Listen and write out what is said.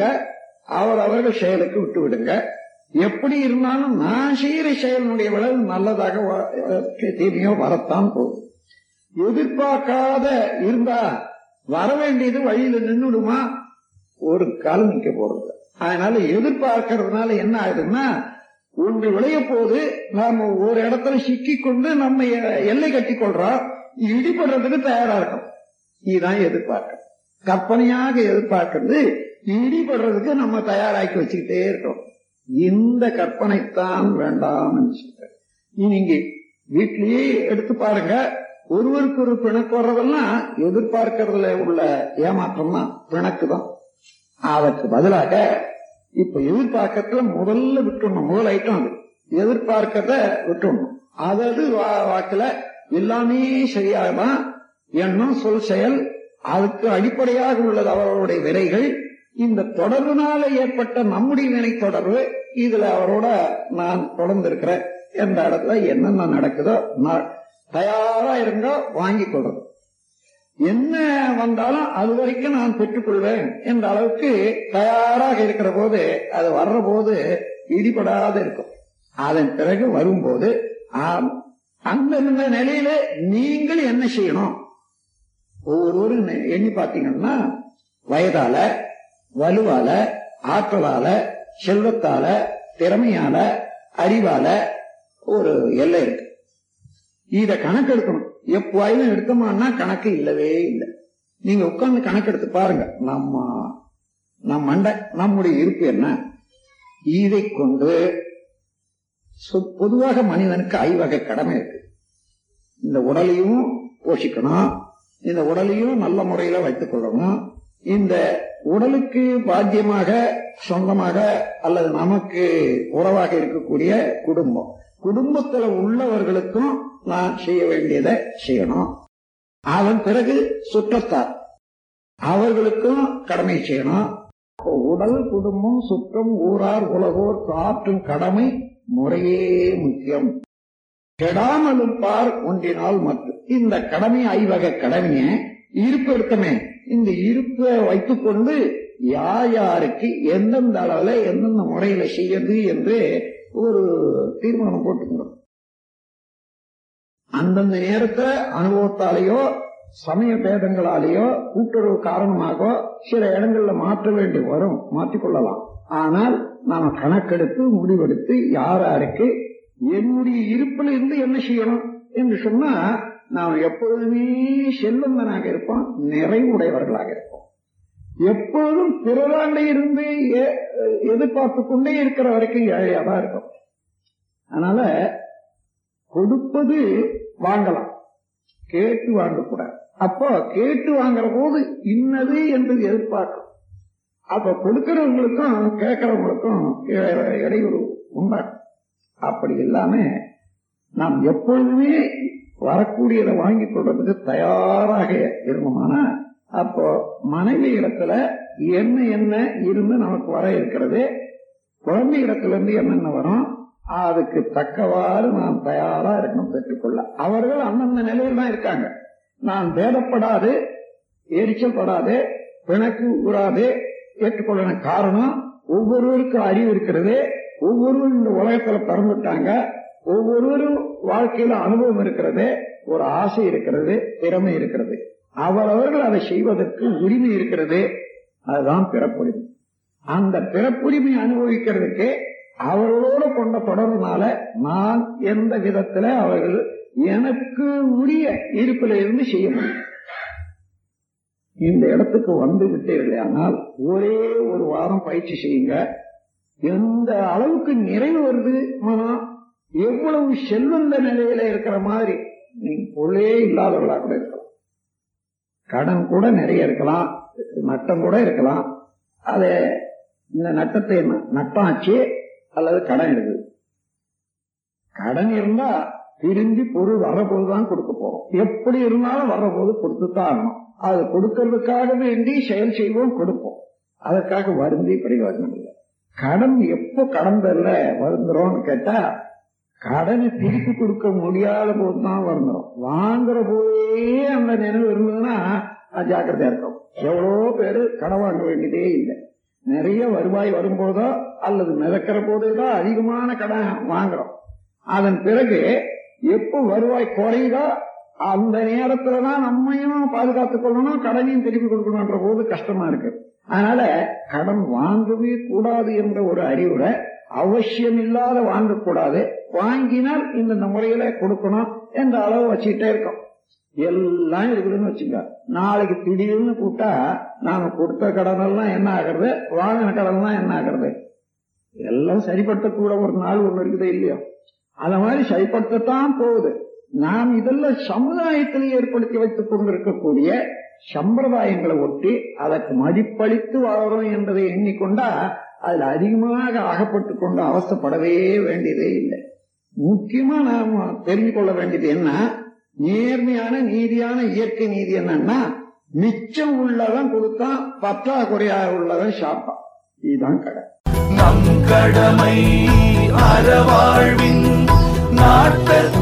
விடுங்க அவர் அவர்கள் செயலுக்கு விட்டு விடுங்க எப்படி இருந்தாலும் நான் செய்யற செயலினுடைய விளைவு நல்லதாக தீமையோ வரத்தான் போகுது எதிர்பார்க்காத இருந்தா வர வேண்டியது வழியில நின்றுடுமா ஒரு காலம் நிக்க போறது. அதனால எதிர்பார்க்கறதுனால என்ன ஆகுதுன்னா ஒன்று விளைய போது நாம ஒரு இடத்துல சிக்கி கொண்டு நம்ம எ- எல்லை கட்டி கொள்றோம். இடிபடுறதுக்கு தயாரா இருக்கும் இதுதான் எதிர்பார்க்க. கற்பனையாக எதிர்பார்க்கிறது இடிபடுறதுக்கு நம்ம தயாராக்கி வச்சுக்கிட்டே இருக்கோம். இந்த கற்பனைத்தான் வேண்டாம் சொல்றேன் நீங்க வீட்டிலேயே எடுத்து பாருங்க. ஒருவருக்கு ஒரு பிணக்கு வர்றதெல்லாம் எதிர்பார்க்கறதுல உள்ள ஏமாற்றம் தான் பிணக்கு தான் அதற்கு பதிலாக இப்ப எதிர்பார்க்கறதுல முதல்ல விட்டுடணும் முதல் ஐட்டம் அது. எதிர்பார்க்கறத விட்டுடணும் அதாவது வா- வாக்குல எல்லாமே சரியாகதான் எண்ணம் சொல் செயல் அதுக்கு அடிப்படையாக உள்ளது அவர்களுடைய வினைகள் இந்த தொடர்புனால ஏற்பட்ட நம்முடைய வினை தொடர்பு இதுல அவரோட நான் தொடர்ந்து இருக்கிறேன் எந்த இடத்துல என்னென்ன நடக்குதோ தயாரா இருந்தோ வாங்கி கொள்றது என்ன வந்தாலும் அது வரைக்கும் நான் பெற்றுக்கொள்வேன் என்ற அளவுக்கு தயாராக இருக்கிற போது அது வர்ற போது இடிபடாத இருக்கும். அதன் பிறகு வரும்போது ஆம், அந்தந்த நிலையில நீங்கள் என்ன செய்யணும்? ஒவ்வொருவரும் நெ- எண்ணி பார்த்தீங்கன்னா வயதால வலுவால ஆற்றலால செல்வத்தால திறமையால அறிவால ஒரு எல்லை இருக்கு. இத கணக்கெடுக்கணும். எப்பவாயிலும் எடுத்தோம்னா கணக்கு இல்லவே இல்லை. நீங்க உட்கார்ந்து கணக்கெடுத்து பாருங்க. நம்ம நம் மண்டை நம்முடைய இருப்பு என்ன? இதை கொண்டு பொதுவாக மனிதனுக்கு ஐவகை கடமை இருக்கு. இந்த உடலையும் போஷிக்கணும். இந்த உடலையும் நல்ல முறையில வைத்துக் கொள்ளணும். இந்த உடலுக்கு பாத்தியமாக சொந்தமாக அல்லது நமக்கு உறவாக இருக்கக்கூடிய குடும்பம். குடும்பத்துல உள்ளவர்களுக்கும் நான் செய்ய வேண்டியதை செய்யணும். அதன் பிறகு சுற்றத்தார். அவர்களுக்கும் கடமை செய்யணும். உடல் குடும்பம் சுற்றம் ஊரார் உலகோர் காற்றும் கடமை முறையே முக்கியம். கெடாமலும் பார் ஒன்றினால் மற்றும் இந்த கடமை ஐவக கடமையை இருப்பெடுத்தமே இந்த இருப்பை வைத்துக்கொண்டு யார் யாருக்கு எந்தெந்த அளவுல எந்தெந்த முறையில செய்யறது என்று ஒரு தீர்மானம் போட்டுக்கணும். அந்தந்த நேரத்துல அனுபவத்தாலேயோ சமய பேதங்களாலேயோ கூட்டுறவு காரணமாக சில இடங்கள்ல மாற்ற வேண்டி வரும் மாற்றிக்கொள்ளலாம் ஆனால் நாம கணக்கெடுத்து முடிவெடுத்து யார் யாருக்கு என்னுடைய இருப்பில் இருந்து என்ன செய்யணும் என்று சொன்னா நாம் எப்பொழுதுமே செல்வந்தனாக இருப்போம் நிறைவுடையவர்களாக இருப்போம். எப்பொழுதும் பிறராண்ட இருந்து எதிர்பார்த்து கொண்டே இருக்கிற வரைக்கும் ஏழையா தான் இருக்கும் அதனால கொடுப்பது வாங்கலாம். கேட்டு வாங்கக்கூடாது. அப்போ கேட்டு வாங்குற போது இன்னது என்று எதிர்பார்க்கும். அப்ப கொடுக்கிறவங்களுக்கும் கேட்கிறவங்களுக்கும் இடையூறு உண்டாகும். அப்படி இல்லாம நாம் எப்பொழுதுமே வரக்கூடியதை வாங்கி கொள்றதுக்கு தயாராக இருந்தோம்னா அப்போ மனைவி இடத்துல என்ன என்ன இருந்து நமக்கு வர இருக்கிறது. குழந்தை இடத்துல இருந்து என்னென்ன வரும் அதுக்கு தக்கவாறு நாம் தயாரா இருக்கணும் பெற்றுக்கொள்ள. அவர்கள் அந்தந்த நிலையில் தான் இருக்காங்க. நான் வேதப்படாது எரிச்சல்படாது பிணக்கு கூறாது ஏற்றுக்கொள்ள காரணம் ஒவ்வொருவருக்கும் அறிவு இருக்கிறது. ஒவ்வொருவரும் இந்த உலகத்துல பிறந்துட்டாங்க. ஒவ்வொருவரும் வாழ்க்கையில அனுபவம் இருக்கிறது ஒரு ஆசை இருக்கிறது திறமை இருக்கிறது. அவரவர்கள் அதை செய்வதற்கு உரிமை இருக்கிறது அதுதான் பிறப்புரிமை. அந்த பிறப்புரிமை அனுபவிக்கிறதுக்கு அவர்களோடு கொண்ட தொடர்புனால நான் எந்த விதத்துல அவர்கள் எனக்கு உரிய இருப்பில இருந்து செய்ய முடியும். இந்த இடத்துக்கு வந்து விட்டீர்களானால் ஒரே ஒரு வாரம் பயிற்சி செய்யுங்க. எந்த அளவுக்கு நிறைவு வருது மனம் எவ்வளவு செல்வந்த நிலையில இருக்கிற மாதிரி நீங்க பொருளே இல்லாதவர்களா கூட இருக்கலாம். கடன் கூட நிறைய இருக்கலாம் நட்டம் கூட இருக்கலாம். அத இந்த நட்டத்தை நட்டம் ஆச்சு அல்லது கடன் இருக்குது கடன் இருந்தா திரும்பி பொருள் வரபோதுதான் கொடுக்க போறோம். எப்படி இருந்தாலும் வரபோது கொடுத்துத்தான் ஆகணும். அது கொடுக்கறதுக்காக வேண்டி செயல் செய்வோம் கொடுப்போம். அதற்காக வருந்தி பிரயோஜனம் இல்லை கடன் எப்போ கடன் பெறல வருந்துறோம்னு கேட்டா கடனை திருப்பி கொடுக்க முடியாத போதுதான் வரணும். வாங்குற போதே அந்த நினைவு இருந்ததுன்னா அது ஜாக்கிரதையா இருக்கும் எவ்வளோ பேரு கடன் வாங்க வேண்டியதே இல்லை. நிறைய வருவாய் வரும்போதோ அல்லது மிதக்கிற போதேதான் அதிகமான கடன் வாங்குறோம். அதன் பிறகு எப்போ வருவாய் குறையுதோ அந்த நேரத்துலதான் நம்மையும் பாதுகாத்துக் கொள்ளணும் கடனையும் திருப்பி கொடுக்கணும்ன்ற போது கஷ்டமா இருக்கு. அதனால கடன் வாங்கவே கூடாது என்ற ஒரு அறிவுரை அவசியம் இல்லாத வாங்கக்கூடாது. வாங்கினால் இந்த முறையில கொடுக்கணும் என்ற அளவு வச்சுக்கிட்டே இருக்கோம். எல்லாம் இருக்குதுன்னு வச்சுங்க. நாளைக்கு திடீர்னு கூட்டா நாம கொடுத்த கடன் எல்லாம் என்ன ஆகுறது? வாங்கின கடன் எல்லாம் என்ன ஆகுறது? எல்லாம் சரிப்படுத்தக்கூட ஒரு நாள் ஒண்ணு இருக்குது இல்லையோ. அத மாதிரி சரிப்படுத்தத்தான் போகுது. நாம் இதெல்லாம் சமுதாயத்தில் ஏற்படுத்தி வைத்துக் கொண்டிருக்கக்கூடிய சம்பிரதாயங்களை ஒட்டி அதற்கு மதிப்பளித்து வாழறோம் என்பதை எண்ணிக்கொண்டா அதுல அதிகமாக அகப்பட்டு கொண்டு அவசப்படவே வேண்டியதே இல்லை. முக்கியமா நாம தெரிஞ்சு கொள்ள வேண்டியது என்ன? நேர்மையான நீதியான இயற்கை நீதி என்னன்னா மிச்சம் உள்ளவன் கொடுத்தா பற்றாக்குறையா உள்ளவன் சாப்பான் இதுதான் கடை நம் கடமை அறவாழ்வின் நாட்டல்